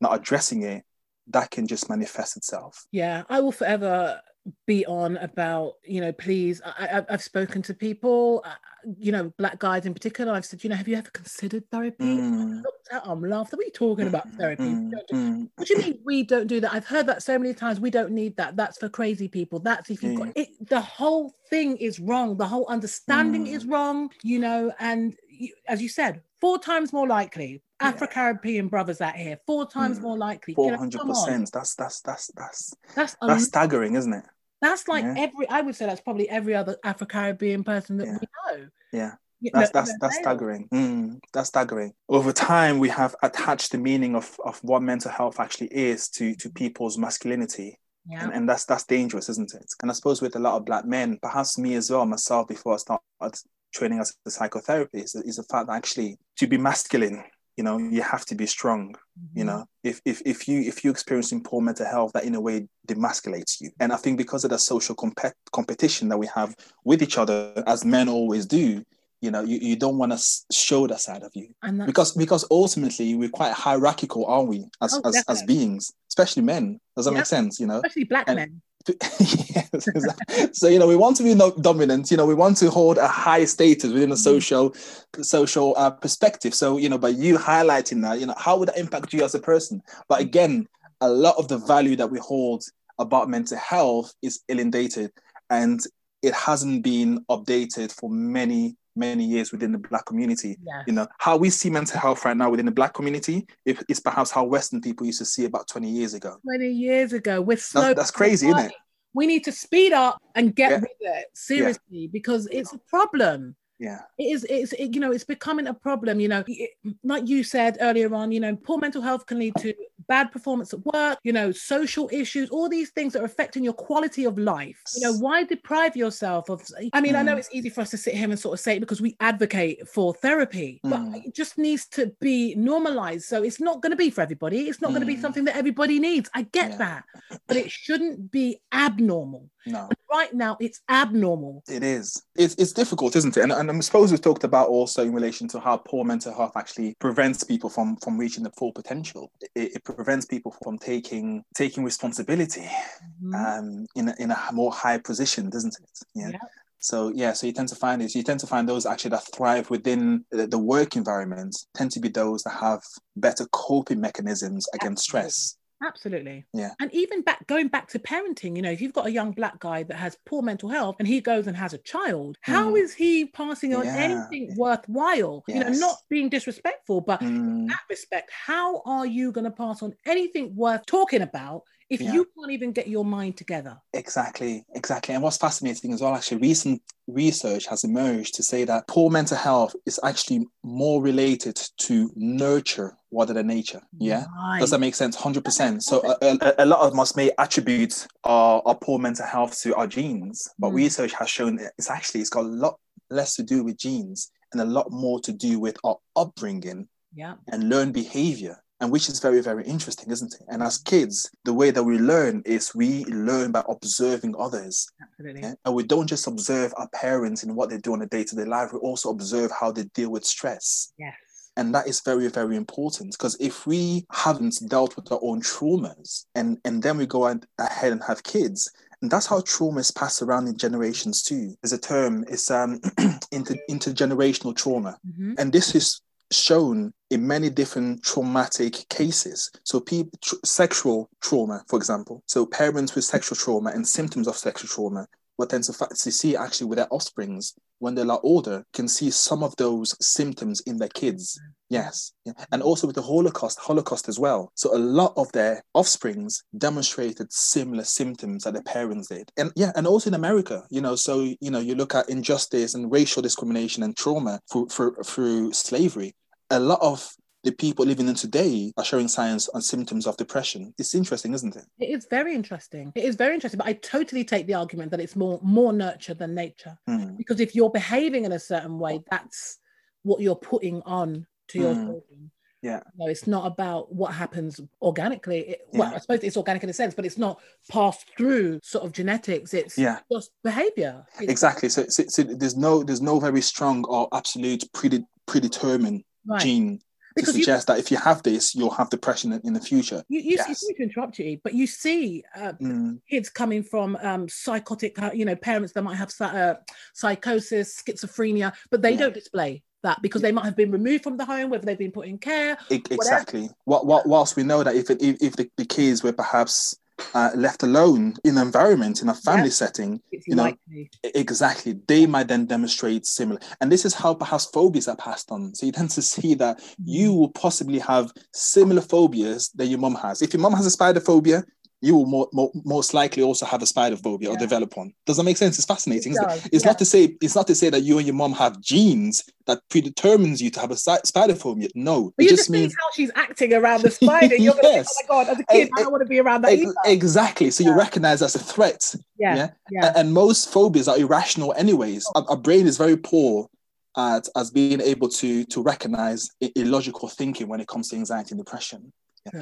not addressing it, that can just manifest itself. Yeah, I will forever be on about you know please I, I, i've spoken to people uh, you know black guys in particular i've said you know have you ever considered therapy Mm, looked at them laughed what are you talking about therapy We mm, don't mm. what do you mean we don't do that i've heard that so many times we don't need that that's for crazy people that's if you've Yeah. got it the whole thing is wrong the whole understanding Mm. is wrong you know and you, as you said four times more likely Yeah. afro-caribbean brothers out here four times Mm. more likely know, hundred percent. That's that's that's that's that's that's staggering, isn't it? That's like Yeah. every. I would say that's probably every other Afro Caribbean person that Yeah. we know. Yeah. You That's know, that's that's staggering. Mm, that's staggering. Over time, we have attached the meaning of, of what mental health actually is to to people's masculinity, Yeah. and, and that's that's dangerous, isn't it? And I suppose with a lot of black men, perhaps me as well, myself, before I started training as a psychotherapist, is the fact that actually to be masculine, you know, you have to be strong. You Mhm. know, if if if you if you're experiencing poor mental health, that in a way demasculates you. And I think because of the social compet- competition that we have with each other, as men always do, you know, you, you don't want to show that side of you because because ultimately we're quite hierarchical, aren't we, as Oh, as, as beings, especially men? Does that Yeah. make sense? You know. especially black and- men. yes, exactly. so you know we want to be no- dominant you know we want to hold a high status within a Mhm. social social uh, perspective so you know by you highlighting that you know how would that impact you as a person but again a lot of the value that we hold about mental health is inundated and it hasn't been updated for many many years within the black community you know how we see mental health right now within the black community if it's perhaps how western people used to see about 20 years ago 20 years ago. We're slow. that's, that's crazy isn't it We need to speed up and get Yeah. rid of it seriously because it's a problem. yeah It is, it's, it, you know, it's becoming a problem. You know, It- like you said earlier on, you know, poor mental health can lead to bad performance at work, you know, social issues, all these things that are affecting your quality of life. You know, why deprive yourself of? I mean, I know Mm. it's easy for us to sit here and sort of say it because we advocate for therapy, but Mm. it just needs to be normalized. So it's not going to be for everybody. It's not going to be Mm. something that everybody needs. I get Yeah. that, but it shouldn't be abnormal. no Right now, it's abnormal. It is. It's, it's difficult, isn't it? And, and I suppose we've talked about also in relation to how poor mental health actually prevents people from from reaching the full potential. It, it prevents people from taking taking responsibility Mhm. um, in a, in a more high position, doesn't it? Yeah. Yeah. So yeah, so you tend to find this. You tend to find those actually that thrive within the, the work environment tend to be those that have better coping mechanisms against stress. Absolutely. Yeah. And even back going back to parenting, you know, if you've got a young black guy that has poor mental health and he goes and has a child, how Mm. is he passing on Yeah. anything worthwhile? You know, not being disrespectful, but in Mm, that respect, how are you going to pass on anything worth talking about if Yeah. you can't even get your mind together? Exactly, exactly. And what's fascinating as well, actually, recent research has emerged to say that poor mental health is actually more related to nurture rather than nature. Yeah. Right. Does that make sense? 100%. So a, a, a lot of us may attribute our, our poor mental health to our genes, but Mm. research has shown that it's actually, it's got a lot less to do with genes and a lot more to do with our upbringing yeah. and learned behavior and which is very very interesting isn't it and as kids the way that we learn is we learn by observing others Absolutely. yeah? and we don't just observe our parents and what they do on a day-to-day life we also observe how they deal with stress Yes. and that is very very important because if we haven't dealt with our own traumas and and then we go ahead and have kids and that's how trauma is passed around in generations too there's a term it's um inter- intergenerational trauma Mhm. and this is shown in many different traumatic cases. So, people, tr- sexual trauma, for example. So, parents with sexual trauma and symptoms of sexual trauma, what tends to, see actually with their offsprings when they're older, can see some of those symptoms in their kids. Yes. Yeah. And also with the Holocaust, Holocaust as well. So a lot of their offsprings demonstrated similar symptoms that their parents did. And yeah, and also in America, you know, so you know, you look at injustice and racial discrimination and trauma through through, through slavery. A lot of the people living in today are showing signs and symptoms of depression. It's interesting, isn't it? It is very interesting. It is very interesting, but I totally take the argument that it's more more nurture than nature. Hmm. Because if you're behaving in a certain way, that's what you're putting on to your Mm. children. Yeah. No, it's not about what happens organically. It, Well, Yeah. I suppose it's organic in a sense, but it's not passed through sort of genetics. It's Yeah. just behavior. It's- Exactly. So, so, so there's no there's no very strong or absolute prede- predetermined Right. gene to Because you- suggest that if you have this, you'll have depression in, in the future. You, you, Yes. to interrupt you, but you see uh, Mm, kids coming from um, psychotic, uh, you know, parents that might have uh, psychosis, schizophrenia, but they Yeah. don't display that because they might have been removed from the home, whether they've been put in care. e- exactly. What, what, whilst we know that if it, if, if the, the kids were perhaps uh, left alone in an environment in a family Yeah. setting, It's You know, likely. e- exactly, they might then demonstrate similar. And this is how perhaps phobias are passed on. So you tend to see that you will possibly have similar phobias that your mom has. If your mom has a spider phobia, you will more, more, most likely also have a spider phobia or develop one. Does that make sense? It's fascinating. It isn't it? does, It's yeah. not to say it's not to say that you and your mom have genes that predetermines you to have a spider phobia. No, But it you just just means how she's acting around the spider. You're Yes. think, oh my god, as a kid, Eh, I don't want to be around that Ex- exactly. So you Yeah. recognize that's a threat. Yeah, yeah. yeah. And most phobias are irrational, anyways. Our, our brain is very poor at as being able to to recognize illogical thinking when it comes to anxiety and depression.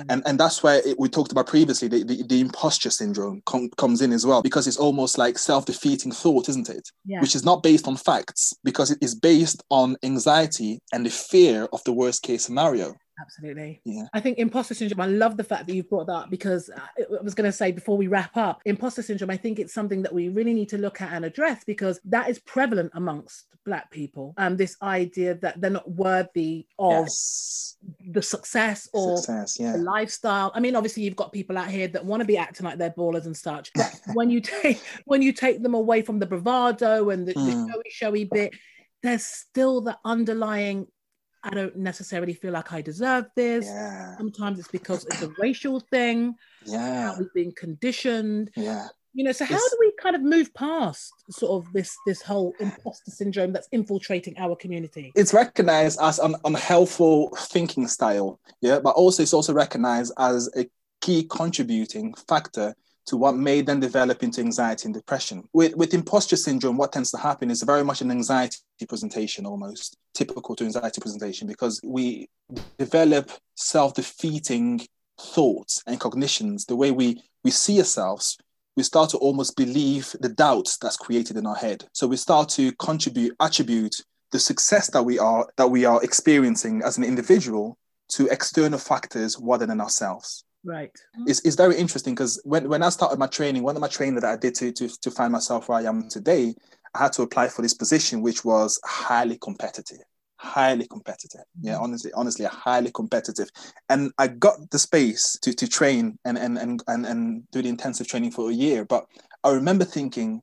And and that's where it, we talked about previously the, the, the imposter syndrome com- comes in as well because it's almost like self-defeating thought isn't it? Yeah. which is not based on facts because it is based on anxiety and the fear of the worst case scenario Absolutely. Yeah. I think imposter syndrome, I love the fact that you've brought that up because uh, I was going to say before we wrap up, imposter syndrome, I think it's something that we really need to look at and address because that is prevalent amongst Black people. Um, this idea that they're not worthy of Yes. the success or Success. Yeah. the lifestyle. I mean, obviously, you've got people out here that want to be acting like they're ballers and such. But when you take when you take them away from the bravado and the, the Mm. showy, showy bit, there's still the underlying. I don't necessarily feel like I deserve this. Yeah. Sometimes it's because it's a racial thing. Yeah. How we've been conditioned. Yeah. You know, so how It's- do we kind of move past sort of this this whole imposter syndrome that's infiltrating our community? It's recognized as an unhelpful thinking style. Yeah. But also, it's also recognized as a key contributing factor to what may then develop into anxiety and depression. With, with imposter syndrome, what tends to happen is very much an anxiety presentation, almost typical to anxiety presentation, because we develop self defeating thoughts and cognitions. The way we, we see ourselves, we start to almost believe the doubts that's created in our head. So we start to contribute, attribute the success that we are that we are experiencing as an individual to external factors rather than ourselves Right. it's, it's very interesting because when, when I started my training, one of my training that I did to, to, to find myself where I am today, I had to apply for this position, which was highly competitive, highly competitive. Yeah, mm-hmm. honestly, honestly, highly competitive. And I got the space to, to train and, and, and, and, and do the intensive training for a year. But I remember thinking,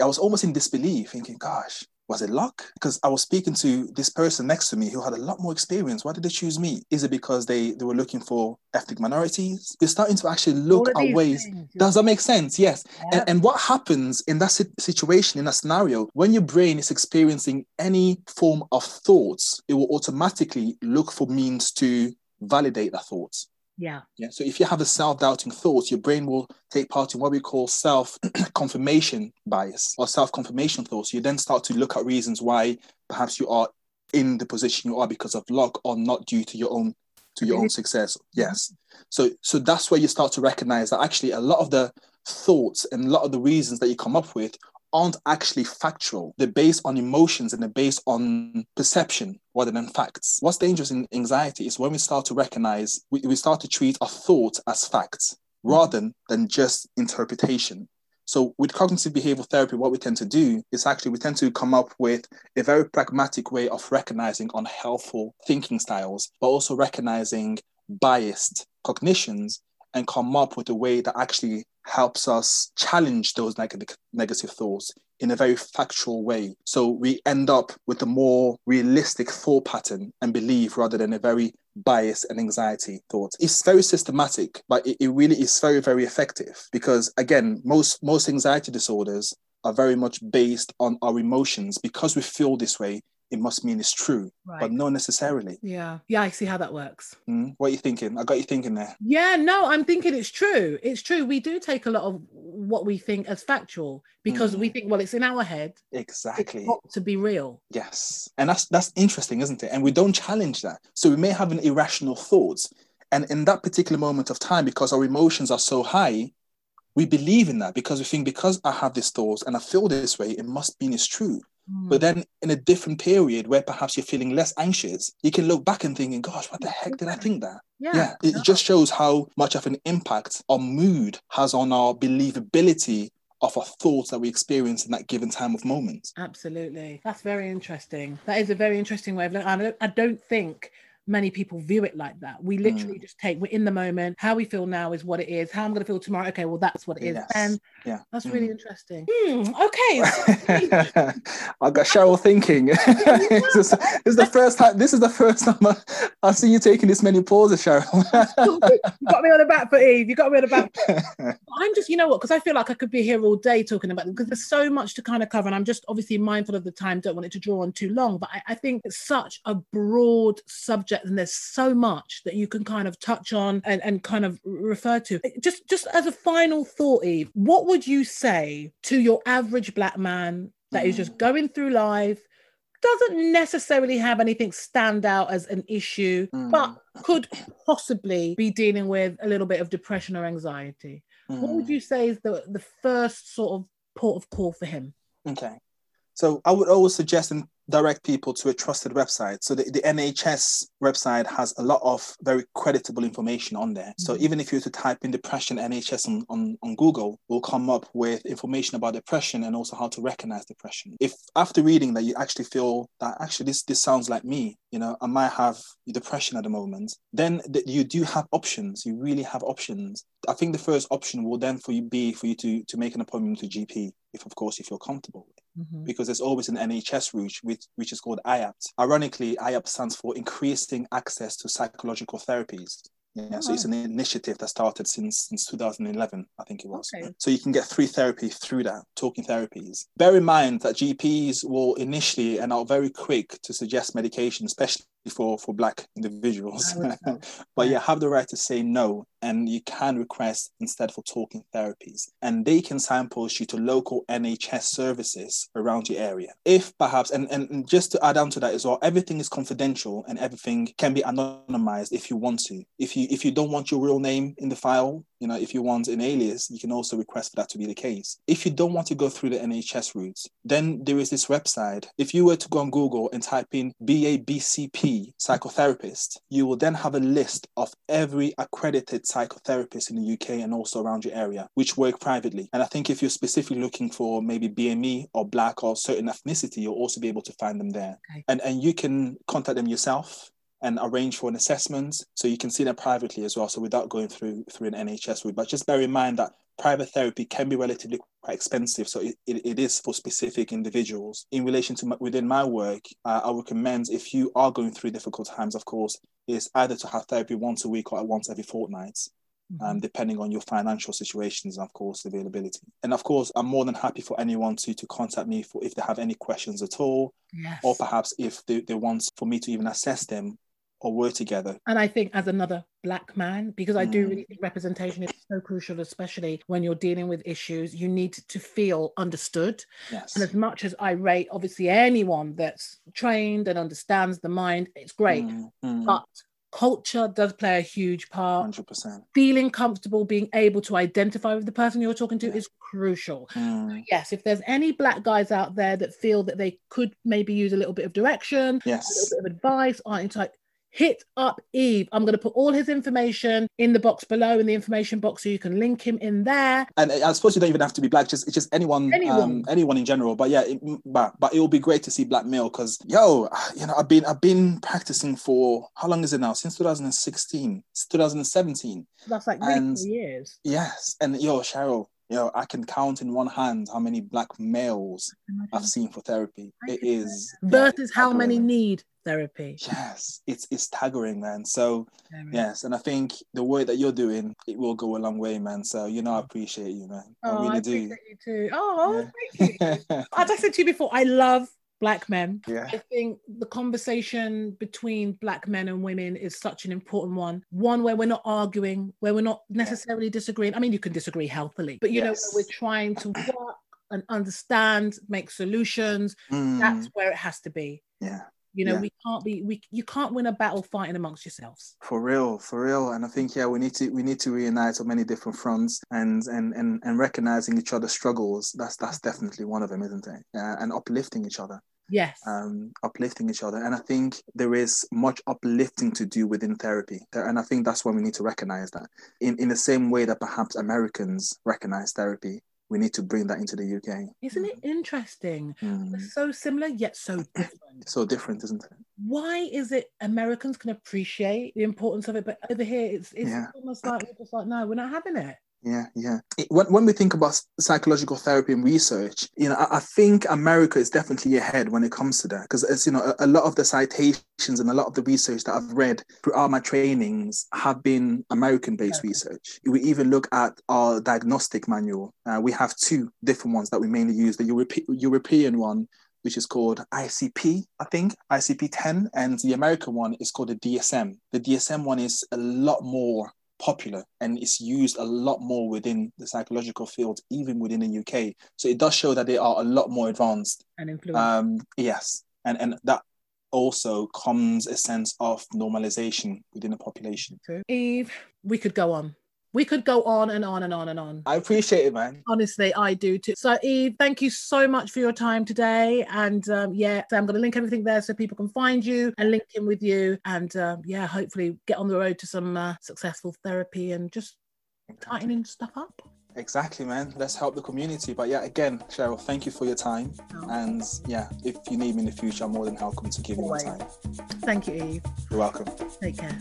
I was almost in disbelief, thinking, gosh, was it luck? Because I was speaking to this person next to me who had a lot more experience. Why did they choose me? Is it because they, they were looking for ethnic minorities? They're starting to actually look at ways. things, Does that make sense? Yes. yeah. And, and what happens in that situation, in that scenario, when your brain is experiencing any form of thoughts, it will automatically look for means to validate that thoughts. Yeah. Yeah. So if you have a self-doubting thought, your brain will take part in what we call self-confirmation bias or self-confirmation thoughts. You then start to look at reasons why perhaps you are in the position you are because of luck or not due to your own to your own success. Yes. So so that's where you start to recognize that actually a lot of the thoughts and a lot of the reasons that you come up with aren't actually factual. They're based on emotions and they're based on perception rather than facts. What's dangerous in anxiety is when we start to recognize, we, we start to treat our thoughts as facts rather than just interpretation. So with cognitive behavioral therapy, what we tend to do is actually we tend to come up with a very pragmatic way of recognizing unhelpful thinking styles, but also recognizing biased cognitions and come up with a way that actually helps us challenge those negative negative thoughts in a very factual way. So we end up with a more realistic thought pattern and belief rather than a very bias and anxiety thought. It's very systematic, but it, it really is very, very effective because again, most most anxiety disorders are very much based on our emotions. Because we feel this way, it must mean it's true, Right. but not necessarily. yeah. Yeah. I see how that works. Mm, What are you thinking? I got you thinking there. Yeah, no, I'm thinking it's true. It's true. We do take a lot of what we think as factual because we Mm. think, well, it's in our head. Exactly. It's got to be real. Yes. And that's that's interesting, isn't it? And we don't challenge that. So we may have an irrational thoughts. And in that particular moment of time, because our emotions are so high, we believe in that because we think because I have these thoughts and I feel this way, it must mean it's true. Hmm. But then in a different period where perhaps you're feeling less anxious, you can look back and thinking, gosh, what the heck did I think that? yeah, Yeah. It just shows how much of an impact our mood has on our believability of our thoughts that we experience in that given time of moment. absolutely. That's very interesting. That is a very interesting way of looking. I don't think many people view it like that. We literally just take we're in the moment. How we feel now is what it is. How I'm going to feel tomorrow. Okay, well that's what it is. Yes. And Yeah. that's Mm. really interesting. Hmm, okay. I got Cheryl thinking. this, is, this is the first time. This is the first time I, I see you taking this many pauses, Cheryl. you got me on the back foot, Eve. You got me on the back. foot. I'm just, you know what? Because I feel like I could be here all day talking about it because there's so much to kind of cover, and I'm just obviously mindful of the time. Don't want it to draw on too long, but I, I think it's such a broad subject, and there's so much that you can kind of touch on and, and kind of refer to. Just, just as a final thought, Eve, what would you say to your average black man that is just going through life? Doesn't necessarily have anything stand out as an issue, Mm. but could possibly be dealing with a little bit of depression or anxiety. What would Mm. you say is the, the first sort of port of call for him? Okay. So I would always suggest, and direct people to a trusted website. So the, the NHS website has a lot of very creditable information on there. So Mhm. even if you were to type in depression NHS on, on, on Google, will come up with information about depression and also how to recognize depression. If after reading that you actually feel that actually this this sounds like me, you know, I might have depression at the moment, then th- you do have options. You really have options. I think the first option will then for you be for you to to make an appointment to GP if of course you feel comfortable with Mhm. because there's always an NHS route, which, which is called IAPT. Ironically, IAPT stands for Increasing Access to Psychological Therapies. Yeah, so it's an initiative that started since since 2011, I think it was. Okay. So you can get free therapy through that, talking therapies. Bear in mind that GPs will initially and are very quick to suggest medication, especially for for black individuals. I would say. but you have the right to say no, and you can request instead for talking therapies, and they can signpost you to local NHS services around your area. If perhaps, and, and and just to add on to that as well, everything is confidential and everything can be anonymized if you want to. If you if you don't want your real name in the file, you know, if you want an alias, you can also request for that to be the case. If you don't want to go through the NHS route, then there is this website. If you were to go on Google and type in BABCP psychotherapist, you will then have a list of every accredited psychotherapist in the UK and also around your area, which work privately. And I think if you're specifically looking for maybe BME or black or certain ethnicity, you'll also be able to find them there. Okay. And and you can contact them yourself and arrange for an assessment so you can see them privately as well so without going through through an nhs route but just bear in mind that private therapy can be relatively quite expensive so it, it, it is for specific individuals. In relation to my, within my work uh, i recommend if you are going through difficult times of course is either to have therapy once a week or once every fortnight um, depending on your financial situations and of course availability. And of course i'm more than happy for anyone to to contact me for if they have any questions at all Yes. or perhaps if they, they want for me to even assess them or were together And I think as another black man, because I do Mm. really think representation is so crucial, especially when you're dealing with issues, you need to feel understood. yes And as much as I rate, obviously, anyone that's trained and understands the mind, it's great. Mm, mm, But culture does play a huge part. 100% Feeling comfortable, being able to identify with the person you're talking to Yeah. is crucial. Mm, Yes, if there's any black guys out there that feel that they could maybe use a little bit of direction, yes. a little bit of advice, aren't like hit up Eve. I'm going to put all his information in the box below in the information box so you can link him in there. and I suppose you don't even have to be black, just it's just anyone, Anyone. Um, anyone in general. But yeah, it, but but it will be great to see black male because yo, you know, I've been I've been practicing for how long is it now? Since 2016, It's 2017. That's like And- years. Yes, and yo, Cheryl, yo, I can count in one hand how many black males I've seen for therapy. It is yeah, Versus how many need therapy. Yes, it's it's staggering, man. So yes, and I think the work that you're doing, it will go a long way, man. So you know, I appreciate you, man. Oh, I really do. appreciate you too. Oh, Yeah. thank you. As I said to you before, I love black men. yeah. I think the conversation between black men and women is such an important one. One where we're not arguing, where we're not necessarily disagreeing. I mean, you can disagree healthily, but you know, Yes. where we're trying to work and understand, make solutions. Mm, That's where it has to be. yeah. You know, Yeah. we can't be we you can't win a battle fighting amongst yourselves. For real, for real. And I think yeah, we need to we need to reunite on many different fronts and and and, and recognizing each other's struggles. That's that's definitely one of them, isn't it? Uh, and uplifting each other. Yes. um, uplifting each other. And I think there is much uplifting to do within therapy. And I think that's why we need to recognize that. In, in the same way that perhaps Americans recognize therapy, we need to bring that into the UK. Isn't it interesting? Mm. So similar yet so different. So different, isn't it? Why is it Americans can appreciate the importance of it, but over here it's it's Yeah. almost like we're just like, no, we're not having it. Yeah, yeah. It- when, when we think about psychological therapy and research, you know, I, I think America is definitely ahead when it comes to that because, as you know, a, a lot of the citations and a lot of the research that I've read throughout my trainings have been American-based Okay. research. We even look at our diagnostic manual. Uh, we have two different ones that we mainly use: the Europe- European one. Which is called ICD, I think, ICD 10, and the American one is called the DSM. The DSM one is a lot more popular and it's used a lot more within the psychological field, even within the UK. So it does show that they are a lot more advanced. And influence. Um, yes, and and that also comes a sense of normalization within the population. Eve, we could go on. We could go on and on and on and on. I appreciate it, man. Honestly, I do too. So, Eve, thank you so much for your time today. And um, yeah, so I'm going to link everything there so people can find you and link in with you. And um, yeah, hopefully get on the road to some uh, successful therapy and just tightening stuff up. Exactly, man. Let's help the community. But yeah, again, Cheryl, thank you for your time. Oh. And yeah, if you need me in the future, I'm more than welcome to give Always. you my time. Thank you, Eve. You're welcome. Take care.